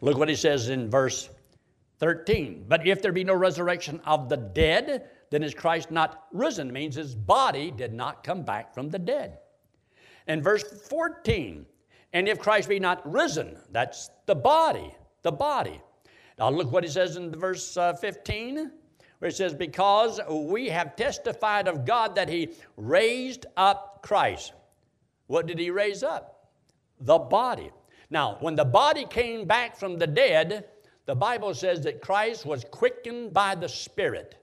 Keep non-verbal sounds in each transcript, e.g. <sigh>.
Look what he says in verse 13. But if there be no resurrection of the dead, then is Christ not risen? Means his body did not come back from the dead. In verse 14, and if Christ be not risen, that's the body, the body. Now look what he says in verse uh, 15, where it says, Because we have testified of God that he raised up Christ. What did he raise up? The body. Now, when the body came back from the dead, the Bible says that Christ was quickened by the Spirit.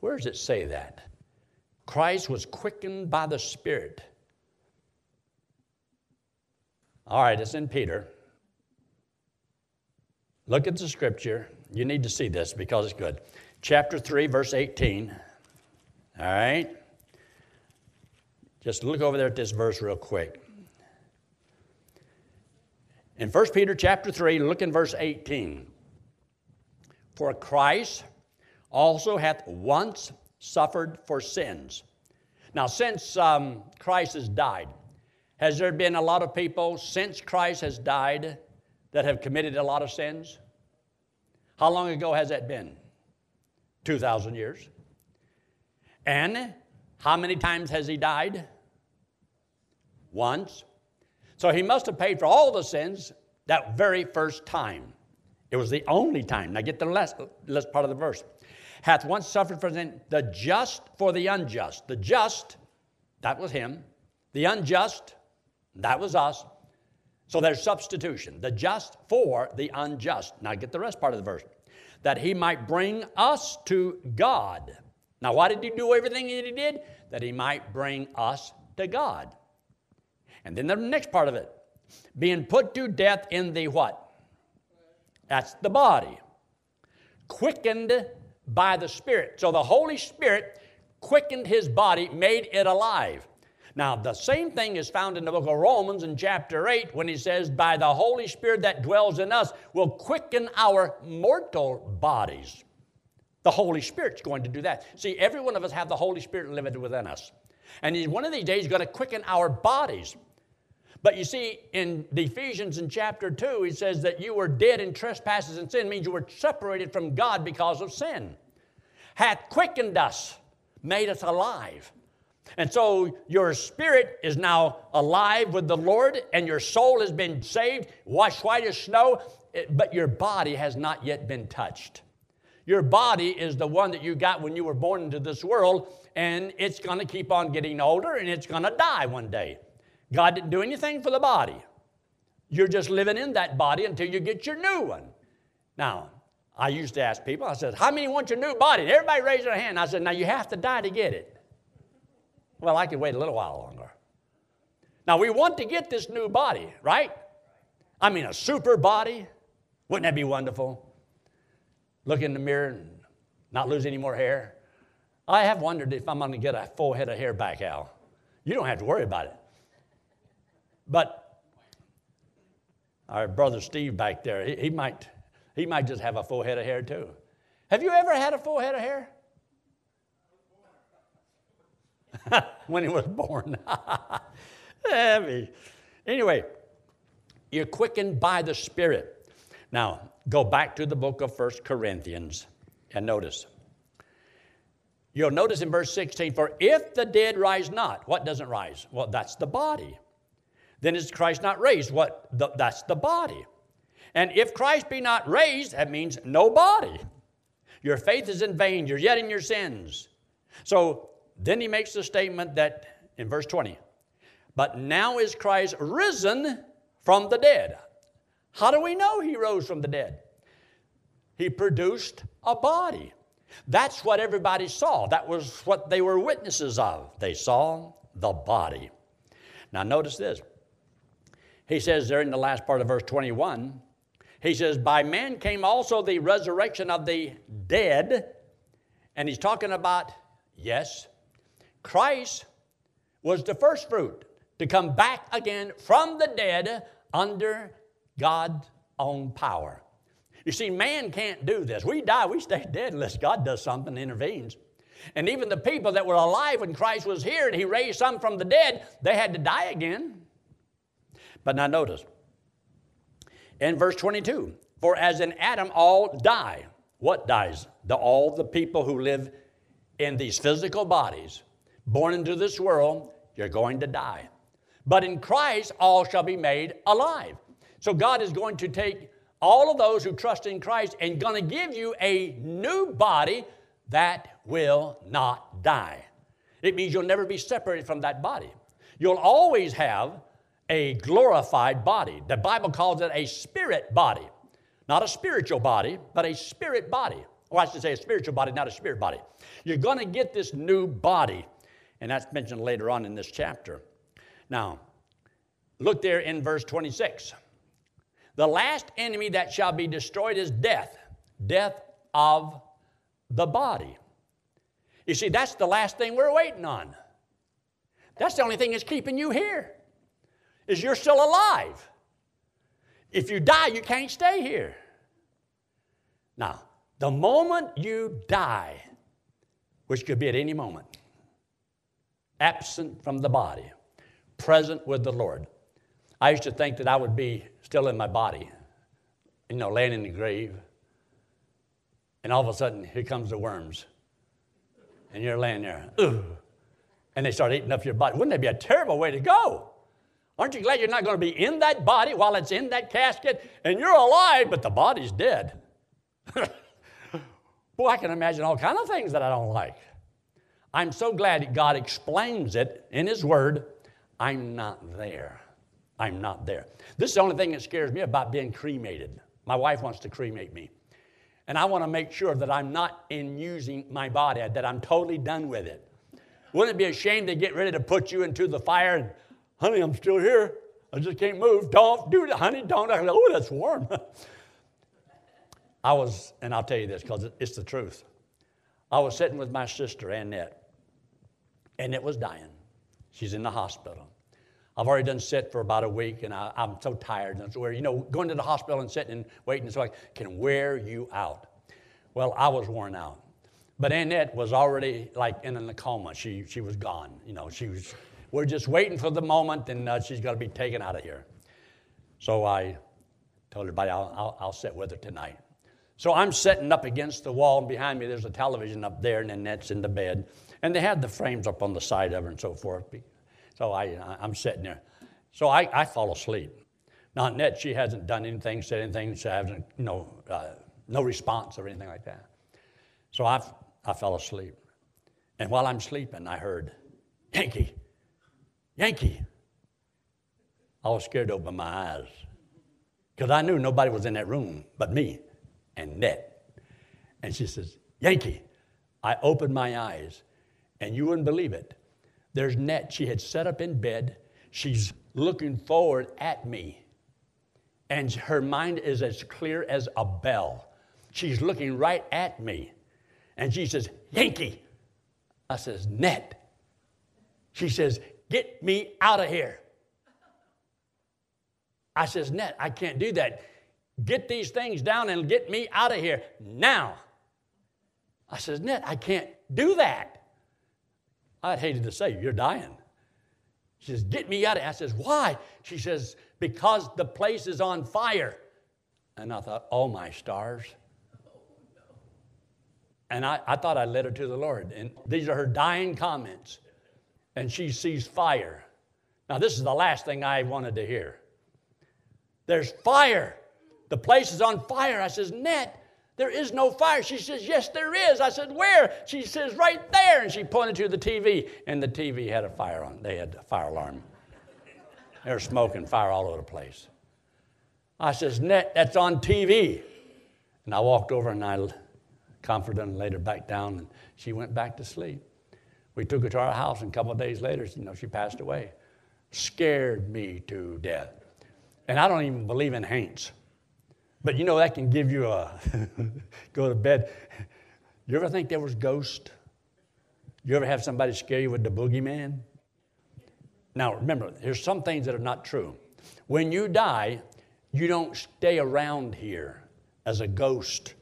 Where does it say that? Christ was quickened by the Spirit. All right, it's in Peter. Look at the scripture. You need to see this because it's good. Chapter 3, verse 18. All right? Just look over there at this verse real quick. In 1 Peter chapter 3, look in verse 18. For Christ also hath once suffered for sins. Now, since um, Christ has died, has there been a lot of people since Christ has died that have committed a lot of sins? How long ago has that been? 2,000 years. And how many times has he died? Once. So he must have paid for all the sins that very first time. It was the only time. Now get the last, last part of the verse. Hath once suffered for sin, the just for the unjust. The just, that was him. The unjust, that was us. So there's substitution. The just for the unjust. Now get the rest part of the verse. That he might bring us to God. Now, why did he do everything that he did? That he might bring us to God. And then the next part of it being put to death in the what? That's the body. Quickened by the Spirit. So the Holy Spirit quickened his body, made it alive. Now, the same thing is found in the book of Romans in chapter 8 when he says, By the Holy Spirit that dwells in us will quicken our mortal bodies. The Holy Spirit's going to do that. See, every one of us have the Holy Spirit living within us. And he's, one of these days, going to quicken our bodies. But you see, in Ephesians in chapter 2, he says that you were dead in trespasses and sin, means you were separated from God because of sin. Hath quickened us, made us alive. And so your spirit is now alive with the Lord, and your soul has been saved, washed white as snow, eh, but your body has not yet been touched. Your body is the one that you got when you were born into this world, and it's to keep on getting older and it's to die one day. God didn't do anything for the body. You're just living in that body until you get your new one. Now, I used to ask people, I said, How many want your new body? everybody raised their hand. I said, Now you have to die to get it. Well, I could wait a little while longer. Now, we want to get this new body, right? I mean, a super body. Wouldn't that be wonderful? Look in the mirror and not lose any more hair. I have wondered if I'm going to get a full head of hair back, Al. You don't have to worry about it. But our brother Steve back there, he, he, might, he might just have a full head of hair too. Have you ever had a full head of hair? <laughs> when he was born. <laughs> anyway, you're quickened by the Spirit. Now, go back to the book of First Corinthians and notice. You'll notice in verse 16, for if the dead rise not, what doesn't rise? Well, that's the body. Then is Christ not raised? What? The, that's the body. And if Christ be not raised, that means no body. Your faith is in vain. You're yet in your sins. So then he makes the statement that in verse 20, but now is Christ risen from the dead. How do we know he rose from the dead? He produced a body. That's what everybody saw. That was what they were witnesses of. They saw the body. Now, notice this. He says there in the last part of verse 21, he says, By man came also the resurrection of the dead. And he's talking about, yes, Christ was the first fruit to come back again from the dead under God's own power. You see, man can't do this. We die, we stay dead unless God does something, intervenes. And even the people that were alive when Christ was here and he raised some from the dead, they had to die again. But now notice, In verse 22, for as in Adam all die. What dies? The, all the people who live in these physical bodies, born into this world, you're going to die. But in Christ, all shall be made alive. So God is going to take all of those who trust in Christ and going to give you a new body that will not die. It means you'll never be separated from that body. You'll always have a glorified body. The Bible calls it a spirit body. Not a spiritual body, but a spirit body. Or I should say a spiritual body, not a spirit body. You're going to get this new body. And that's mentioned later on in this chapter. Now, look there in verse 26. The last enemy that shall be destroyed is death, death of the body. You see, that's the last thing we're waiting on. That's the only thing that's keeping you here, is you're still alive. If you die, you can't stay here. Now, the moment you die, which could be at any moment, absent from the body, present with the Lord. I used to think that I would be still in my body, you know, laying in the grave. And all of a sudden, here comes the worms. And you're laying there, Ugh. and they start eating up your body. Wouldn't that be a terrible way to go? Aren't you glad you're not going to be in that body while it's in that casket and you're alive, but the body's dead? <laughs> Boy, I can imagine all kinds of things that I don't like. I'm so glad that God explains it in His Word. I'm not there. I'm not there. This is the only thing that scares me about being cremated. My wife wants to cremate me. And I want to make sure that I'm not in using my body, that I'm totally done with it. Wouldn't it be a shame to get ready to put you into the fire and honey, I'm still here. I just can't move. Don't do that, honey. Don't. Oh, that's warm. <laughs> I was, and I'll tell you this because it's the truth. I was sitting with my sister, Annette, and it was dying. She's in the hospital. I've already done sit for about a week, and I, am so tired. And so, where you know, going to the hospital and sitting and waiting so I can wear you out. Well, I was worn out, but Annette was already like in a coma. She she was gone. You know, she was we're just waiting for the moment, and uh, she's going to be taken out of here. So I told everybody I'll, I'll, I'll, sit with her tonight. So I'm sitting up against the wall, and behind me there's a television up there, and then that's in the bed. And they had the frames up on the side of her and so forth. So I, I'm sitting there. So I, I fall asleep. Now, Annette, she hasn't done anything, said anything, she hasn't, you know, uh, no response or anything like that. So I, I fell asleep. And while I'm sleeping, I heard, Yankee, Yankee. I was scared to open my eyes because I knew nobody was in that room but me and Net. And she says, Yankee. I opened my eyes, and you wouldn't believe it. There's Net. She had sat up in bed. She's looking forward at me, and her mind is as clear as a bell. She's looking right at me, and she says, Yankee. I says, Net. She says, Get me out of here. I says, Net, I can't do that. Get these things down and get me out of here now. I says, Net, I can't do that. I'd hated to say, You're dying. She says, Get me out of here. I says, Why? She says, Because the place is on fire. And I thought, Oh my stars. And I, I thought I led her to the Lord. And these are her dying comments and she sees fire. Now, this is the last thing I wanted to hear. There's fire. The place is on fire. I says, Net, there is no fire. She says, Yes, there is. I said, Where? She says, Right there. And she pointed to the TV, and the TV had a fire on. They had a fire alarm. There was smoke and fire all over the place. I says, Net, that's on TV. And I walked over and I comforted her and laid her back down, and she went back to sleep. We took her to our house, and a couple of days later, you know, she passed away. Scared me to death. And I don't even believe in haints. But you know, that can give you a <laughs> go to bed. You ever think there was ghosts? You ever have somebody scare you with the boogeyman? Now, remember, there's some things that are not true. When you die, you don't stay around here as a ghost.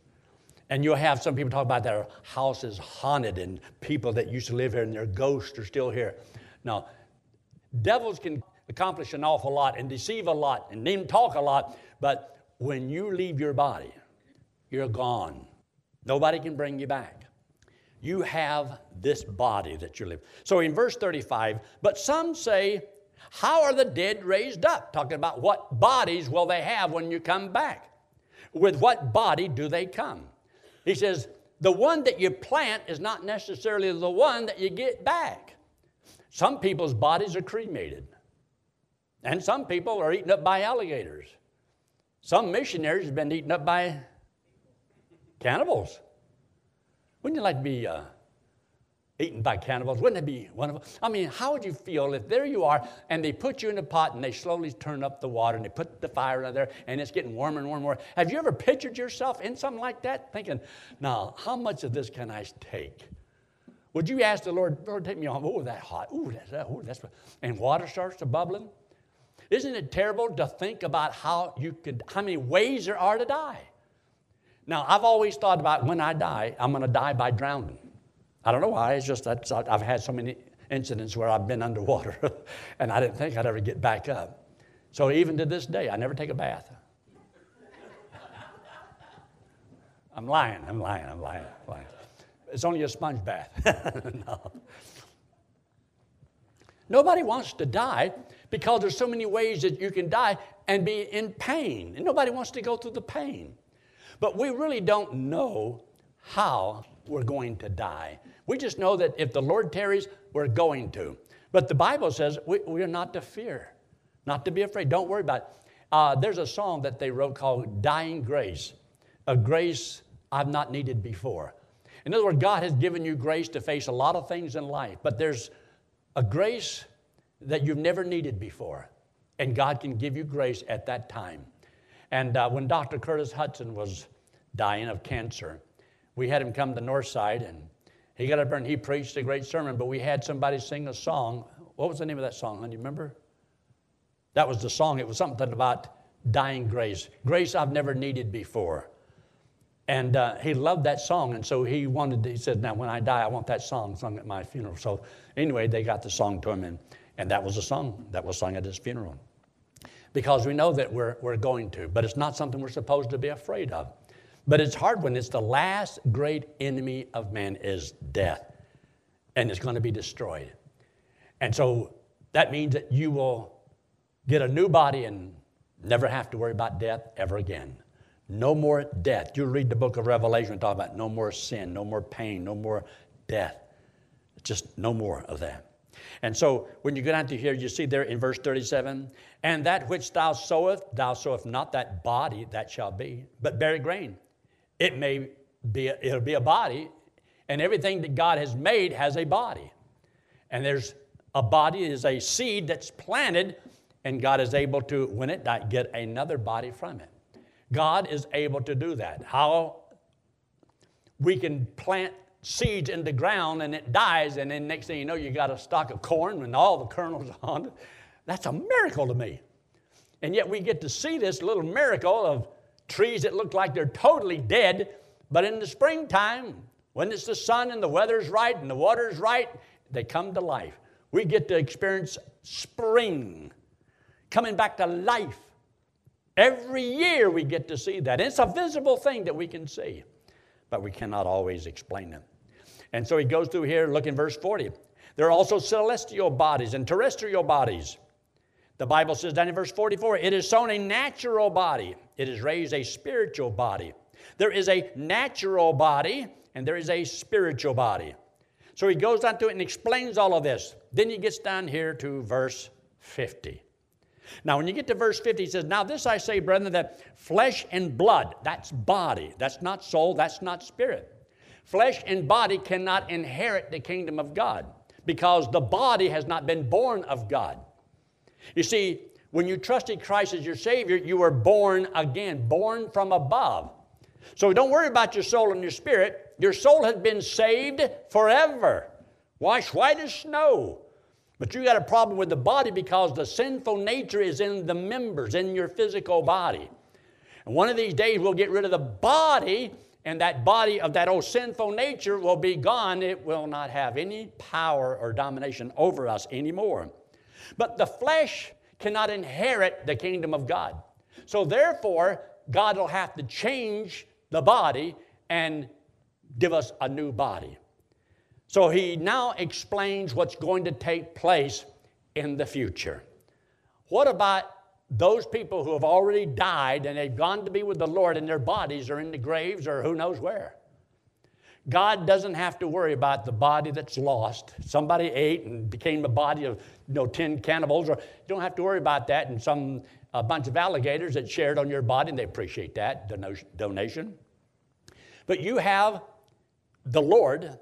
And you'll have some people talk about their house is haunted and people that used to live here and their ghosts are still here. Now, devils can accomplish an awful lot and deceive a lot and even talk a lot, but when you leave your body, you're gone. Nobody can bring you back. You have this body that you live. So in verse 35, but some say, How are the dead raised up? Talking about what bodies will they have when you come back? With what body do they come? He says, The one that you plant is not necessarily the one that you get back. Some people's bodies are cremated, and some people are eaten up by alligators. Some missionaries have been eaten up by cannibals. Wouldn't you like to be uh, eaten by cannibals? Wouldn't it be wonderful? I mean, how would you feel if there you are and they put you in a pot and they slowly turn up the water and they put the fire in there and it's getting warmer and warmer and warmer? Have you ever pictured yourself in something like that? Thinking, now, how much of this can I take? Would you ask the Lord, Lord, take me on? Oh, that hot. Ooh, that's that. Ooh, that's and water starts to bubbling. Isn't it terrible to think about how you could, how many ways there are to die? Now, I've always thought about when I die, I'm going to die by drowning. I don't know why. It's just that I've had so many incidents where I've been underwater, <laughs> and I didn't think I'd ever get back up. So even to this day, I never take a bath. <laughs> I'm lying. I'm lying. I'm lying. I'm lying. It's only a sponge bath. <laughs> no. Nobody wants to die because there's so many ways that you can die and be in pain. And nobody wants to go through the pain. But we really don't know how we're going to die. We just know that if the Lord tarries, we're going to. But the Bible says we, we're not to fear, not to be afraid. Don't worry about it. Uh, there's a song that they wrote called Dying Grace, a grace I've not needed before. In other words, God has given you grace to face a lot of things in life, but there's a grace that you've never needed before. And God can give you grace at that time. And uh, when Dr. Curtis Hutson was dying of cancer, we had him come to Northside and he got up there and he preached a great sermon, but we had somebody sing a song. What was the name of that song, honey? You remember? That was the song. It was something about dying grace. Grace I've never needed before. And uh, he loved that song, and so he wanted, to, he said, Now, when I die, I want that song sung at my funeral. So, anyway, they got the song to him, and, and that was the song that was sung at his funeral because we know that we're, we're going to, but it's not something we're supposed to be afraid of. But it's hard when it's the last great enemy of man is death, and it's going to be destroyed. And so that means that you will get a new body and never have to worry about death ever again. No more death. You read the book of Revelation and talk about no more sin, no more pain, no more death. Just no more of that. And so when you go down to here, you see there in verse 37 and that which thou sowest, thou sowest not that body that shall be, but buried grain. It may be, a, it'll be a body, and everything that God has made has a body. And there's a body is a seed that's planted, and God is able to, when it dies, get another body from it. God is able to do that. How we can plant seeds in the ground and it dies, and then next thing you know, you got a stalk of corn and all the kernels <laughs> on it. That's a miracle to me. And yet we get to see this little miracle of trees that look like they're totally dead, but in the springtime, when it's the sun and the weather's right and the water's right, they come to life. We get to experience spring coming back to life. Every year we get to see that. It's a visible thing that we can see, but we cannot always explain it. And so he goes through here, look in verse 40. There are also celestial bodies and terrestrial bodies. The Bible says down in verse 44 it is sown a natural body, it is raised a spiritual body. There is a natural body and there is a spiritual body. So he goes on to it and explains all of this. Then he gets down here to verse 50. Now, when you get to verse 50, he says, Now this I say, brethren, that flesh and blood, that's body, that's not soul, that's not spirit. Flesh and body cannot inherit the kingdom of God because the body has not been born of God. You see, when you trusted Christ as your Savior, you were born again, born from above. So don't worry about your soul and your spirit. Your soul has been saved forever, washed white as snow. But you got a problem with the body because the sinful nature is in the members, in your physical body. And one of these days we'll get rid of the body and that body of that old sinful nature will be gone. It will not have any power or domination over us anymore. But the flesh cannot inherit the kingdom of God. So, therefore, God will have to change the body and give us a new body. So he now explains what's going to take place in the future. What about those people who have already died and they've gone to be with the Lord and their bodies are in the graves or who knows where? God doesn't have to worry about the body that's lost. Somebody ate and became a body of you know, 10 cannibals, or you don't have to worry about that and some a bunch of alligators that shared on your body, and they appreciate that donation. But you have the Lord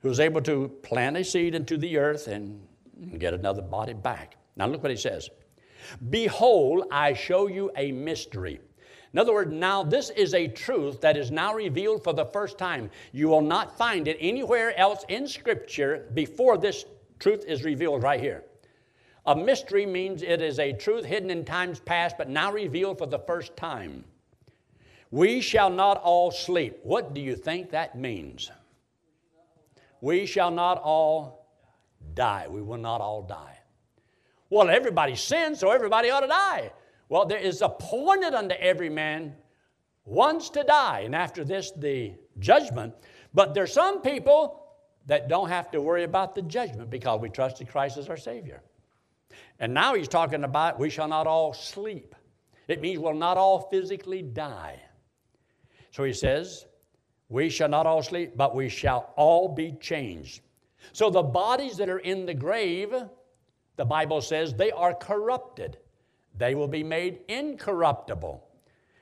who is able to plant a seed into the earth and get another body back. Now look what he says. Behold, I show you a mystery. In other words, now this is a truth that is now revealed for the first time. You will not find it anywhere else in Scripture before this truth is revealed right here. A mystery means it is a truth hidden in times past, but now revealed for the first time. We shall not all sleep. What do you think that means? We shall not all die. We will not all die. Well, everybody sins, so everybody ought to die. Well, there is appointed unto every man once to die, and after this, the judgment. But there's some people that don't have to worry about the judgment because we trusted Christ as our Savior. And now he's talking about we shall not all sleep. It means we'll not all physically die. So he says, we shall not all sleep, but we shall all be changed. So the bodies that are in the grave, the Bible says they are corrupted. They will be made incorruptible.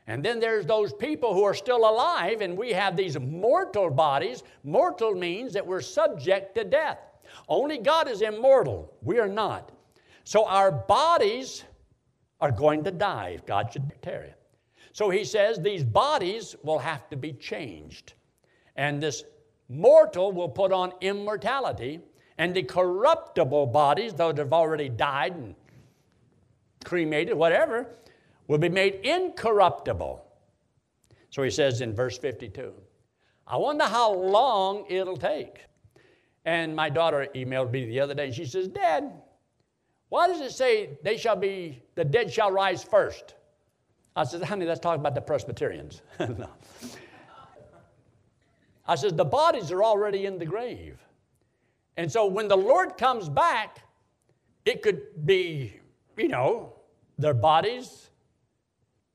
And then there's those people who are still alive, and we have these mortal bodies. Mortal means that we're subject to death. Only God is immortal. We are not. So our bodies are going to die if God should tarry. So he says these bodies will have to be changed. And this mortal will put on immortality, and the corruptible bodies, though they've already died and cremated, whatever, will be made incorruptible. So he says in verse 52, I wonder how long it'll take. And my daughter emailed me the other day, and she says, Dad, why does it say they shall be, the dead shall rise first? I said, honey, that's talking about the Presbyterians. <laughs> no. I said, the bodies are already in the grave. And so when the Lord comes back, it could be, you know, their bodies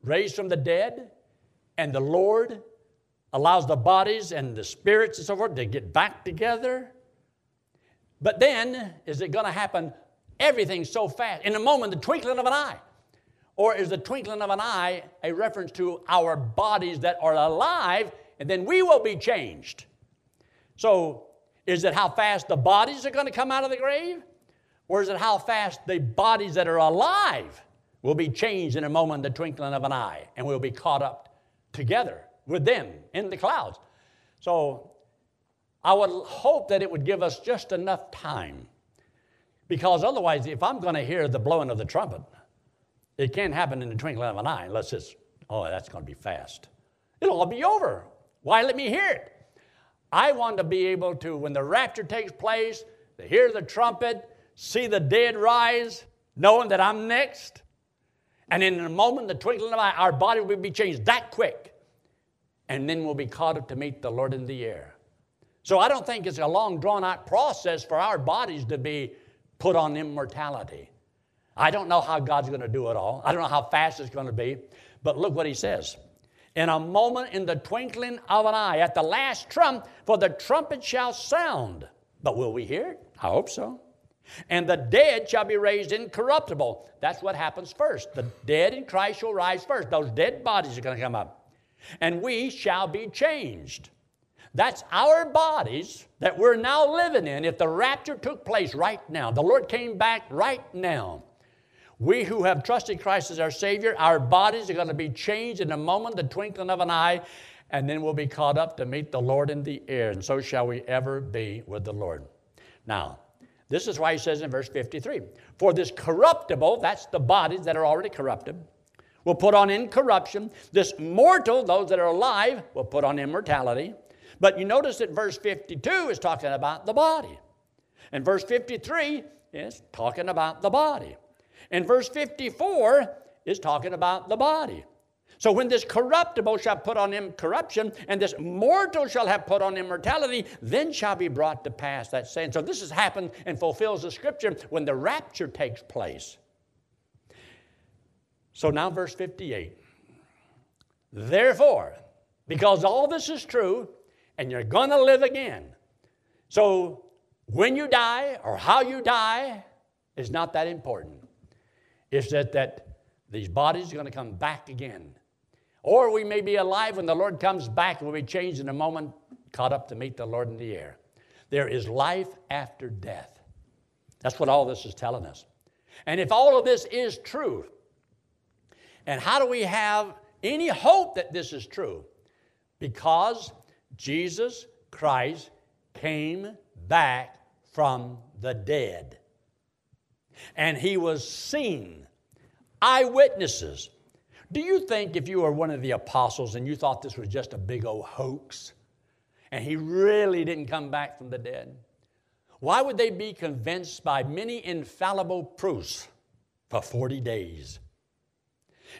raised from the dead, and the Lord allows the bodies and the spirits and so forth to get back together. But then, is it going to happen everything so fast? In a moment, the twinkling of an eye. Or is the twinkling of an eye a reference to our bodies that are alive and then we will be changed? So, is it how fast the bodies are going to come out of the grave? Or is it how fast the bodies that are alive will be changed in a moment, the twinkling of an eye, and we'll be caught up together with them in the clouds. So I would hope that it would give us just enough time. Because otherwise, if I'm going to hear the blowing of the trumpet, it can't happen in the twinkling of an eye unless it's, oh, that's going to be fast. It'll all be over. Why let me hear it? I want to be able to, when the rapture takes place, to hear the trumpet, see the dead rise, knowing that I'm next, and in a moment, the twinkling of an eye, our body will be changed that quick. And then we'll be caught up to meet the Lord in the air. So I don't think it's a long, drawn out process for our bodies to be put on immortality. I don't know how God's going to do it all. I don't know how fast it's going to be. But look what he says. In a moment, in the twinkling of an eye, at the last trump, for the trumpet shall sound. But will we hear it? I hope so. And the dead shall be raised incorruptible. That's what happens first. The dead in Christ shall rise first. Those dead bodies are going to come up. And we shall be changed. That's our bodies that we're now living in. If the rapture took place right now, the Lord came back right now. We who have trusted Christ as our Savior, our bodies are going to be changed in a moment, the twinkling of an eye, and then we'll be caught up to meet the Lord in the air. And so shall we ever be with the Lord. Now, this is why he says in verse 53 For this corruptible, that's the bodies that are already corrupted, will put on incorruption. This mortal, those that are alive, will put on immortality. But you notice that verse 52 is talking about the body. And verse 53 is talking about the body. And verse 54 is talking about the body. So when this corruptible shall put on incorruption, and this mortal shall have put on immortality, then shall be brought to pass that saying. So this has happened and fulfills the scripture when the rapture takes place. So now, verse 58. Therefore, because all this is true, and you're going to live again. So when you die or how you die is not that important. It's that, that these bodies are going to come back again. Or we may be alive when the Lord comes back and we'll be changed in a moment, caught up to meet the Lord in the air. There is life after death. That's what all this is telling us. And if all of this is true, and how do we have any hope that this is true? Because Jesus Christ came back from the dead. And he was seen. Eyewitnesses. Do you think if you were one of the apostles and you thought this was just a big old hoax and he really didn't come back from the dead, why would they be convinced by many infallible proofs for 40 days?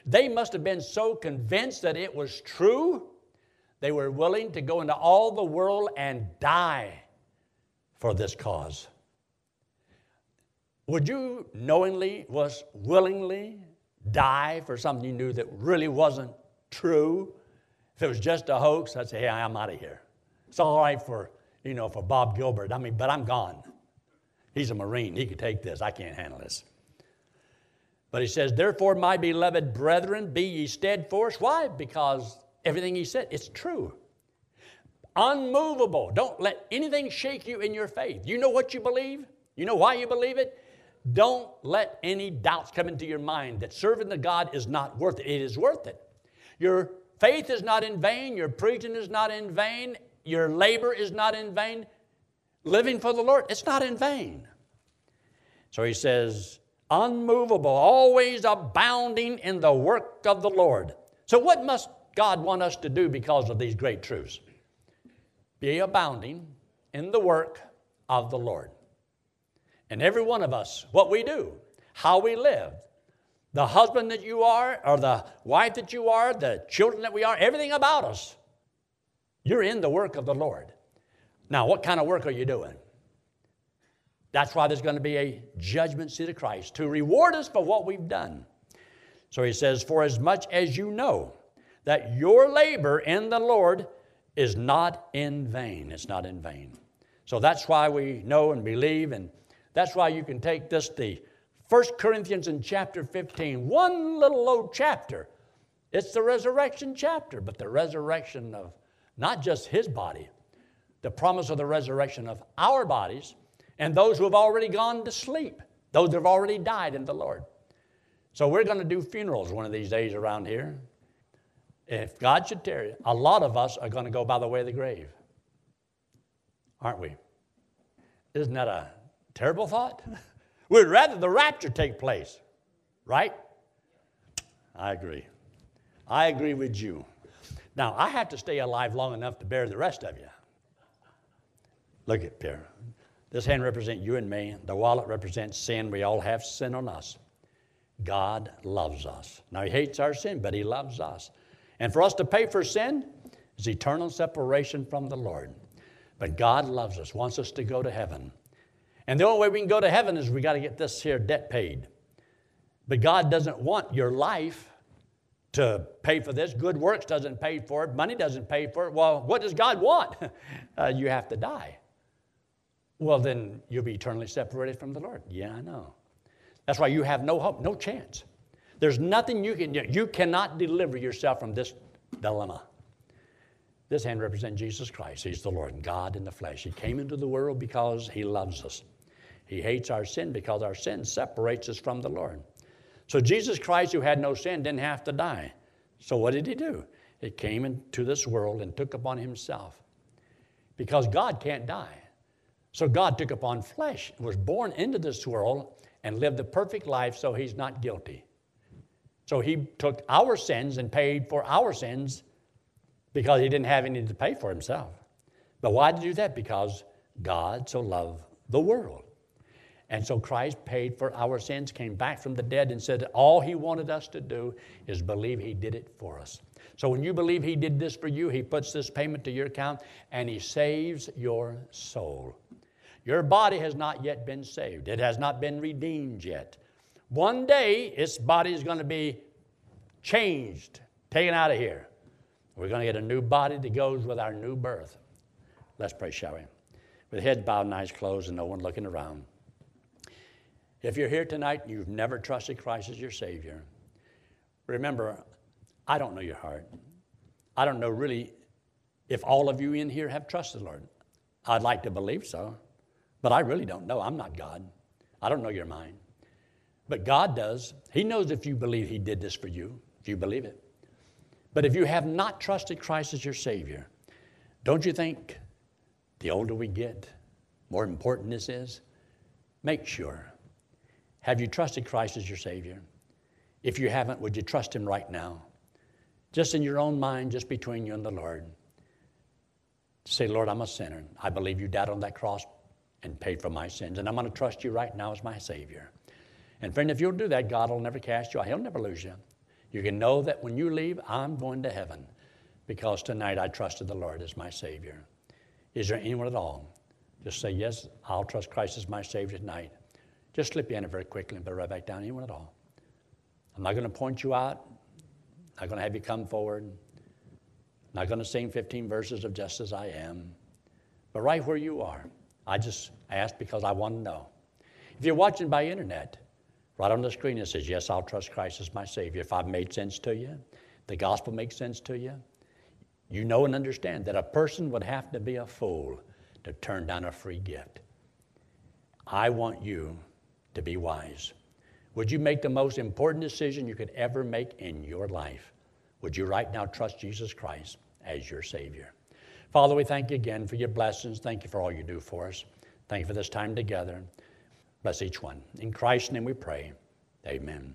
They must have been so convinced that it was true, they were willing to go into all the world and die for this cause. Would you knowingly, was willingly die for something you knew that really wasn't true? If it was just a hoax, I'd say, hey, I'm out of here. It's all right for, you know, for Bob Gilbert. I mean, but I'm gone. He's a Marine. He could take this. I can't handle this. But he says, Therefore, my beloved brethren, be ye steadfast. Why? Because everything he said, it's true. Unmovable. Don't let anything shake you in your faith. You know what you believe? You know why you believe it? Don't let any doubts come into your mind that serving the God is not worth it. It is worth it. Your faith is not in vain. Your preaching is not in vain. Your labor is not in vain. Living for the Lord, it's not in vain. So he says, unmovable, always abounding in the work of the Lord. So, what must God want us to do because of these great truths? Be abounding in the work of the Lord. And every one of us, what we do, how we live, the husband that you are, or the wife that you are, the children that we are, everything about us, you're in the work of the Lord. Now, what kind of work are you doing? That's why there's going to be a judgment seat of Christ to reward us for what we've done. So he says, For as much as you know that your labor in the Lord is not in vain. It's not in vain. So that's why we know and believe, and that's why you can take this, the 1 Corinthians in chapter 15, one little old chapter. It's the resurrection chapter, but the resurrection of not just his body, the promise of the resurrection of our bodies and those who have already gone to sleep, those that have already died in the Lord. So we're going to do funerals one of these days around here. If God should tarry, a lot of us are going to go by the way of the grave. Aren't we? Isn't that a terrible thought? <laughs> We'd rather the rapture take place, right? I agree. I agree with you. Now, I have to stay alive long enough to bear the rest of you. Look at Pierre. This hand represents you and me. The wallet represents sin. We all have sin on us. God loves us. Now, He hates our sin, but He loves us. And for us to pay for sin is eternal separation from the Lord. But God loves us, wants us to go to heaven. And the only way we can go to heaven is we got to get this here debt paid. But God doesn't want your life to pay for this. Good works doesn't pay for it. Money doesn't pay for it. Well, what does God want? <laughs> uh, you have to die. Well, then you'll be eternally separated from the Lord. Yeah, I know. That's why you have no hope, no chance. There's nothing you can do. You cannot deliver yourself from this dilemma. This hand represents Jesus Christ. He's the Lord, God in the flesh. He came into the world because He loves us. He hates our sin because our sin separates us from the Lord. So Jesus Christ, who had no sin, didn't have to die. So what did He do? He came into this world and took upon Himself. Because God can't die. So God took upon flesh, was born into this world, and lived the perfect life so he's not guilty. So he took our sins and paid for our sins because he didn't have any to pay for himself. But why did he do that? Because God so loved the world. And so Christ paid for our sins, came back from the dead, and said all He wanted us to do is believe He did it for us. So when you believe He did this for you, He puts this payment to your account and He saves your soul. Your body has not yet been saved, it has not been redeemed yet. One day, its body is going to be changed, taken out of here. We're going to get a new body that goes with our new birth. Let's pray, shall we? With heads bowed and eyes closed and no one looking around. If you're here tonight and you've never trusted Christ as your Savior, remember, I don't know your heart. I don't know really if all of you in here have trusted the Lord. I'd like to believe so, but I really don't know. I'm not God. I don't know your mind. But God does. He knows if you believe He did this for you, if you believe it. But if you have not trusted Christ as your Savior, don't you think the older we get, more important this is? Make sure. Have you trusted Christ as your Savior? If you haven't, would you trust Him right now? Just in your own mind, just between you and the Lord. Say, Lord, I'm a sinner. I believe you died on that cross and paid for my sins, and I'm going to trust you right now as my Savior. And friend, if you'll do that, God will never cast you out. He'll never lose you. You can know that when you leave, I'm going to heaven because tonight I trusted the Lord as my Savior. Is there anyone at all? Just say, Yes, I'll trust Christ as my Savior tonight. Just slip your hand very quickly and put it right back down. Anyone at all? I'm not going to point you out. I'm not going to have you come forward. I'm not going to sing 15 verses of Just as I Am. But right where you are, I just ask because I want to know. If you're watching by internet, Right on the screen it says, Yes, I'll trust Christ as my Savior. If I've made sense to you, the gospel makes sense to you, you know and understand that a person would have to be a fool to turn down a free gift. I want you to be wise. Would you make the most important decision you could ever make in your life? Would you right now trust Jesus Christ as your Savior? Father, we thank you again for your blessings. Thank you for all you do for us. Thank you for this time together. Bless each one. In Christ's name we pray. Amen.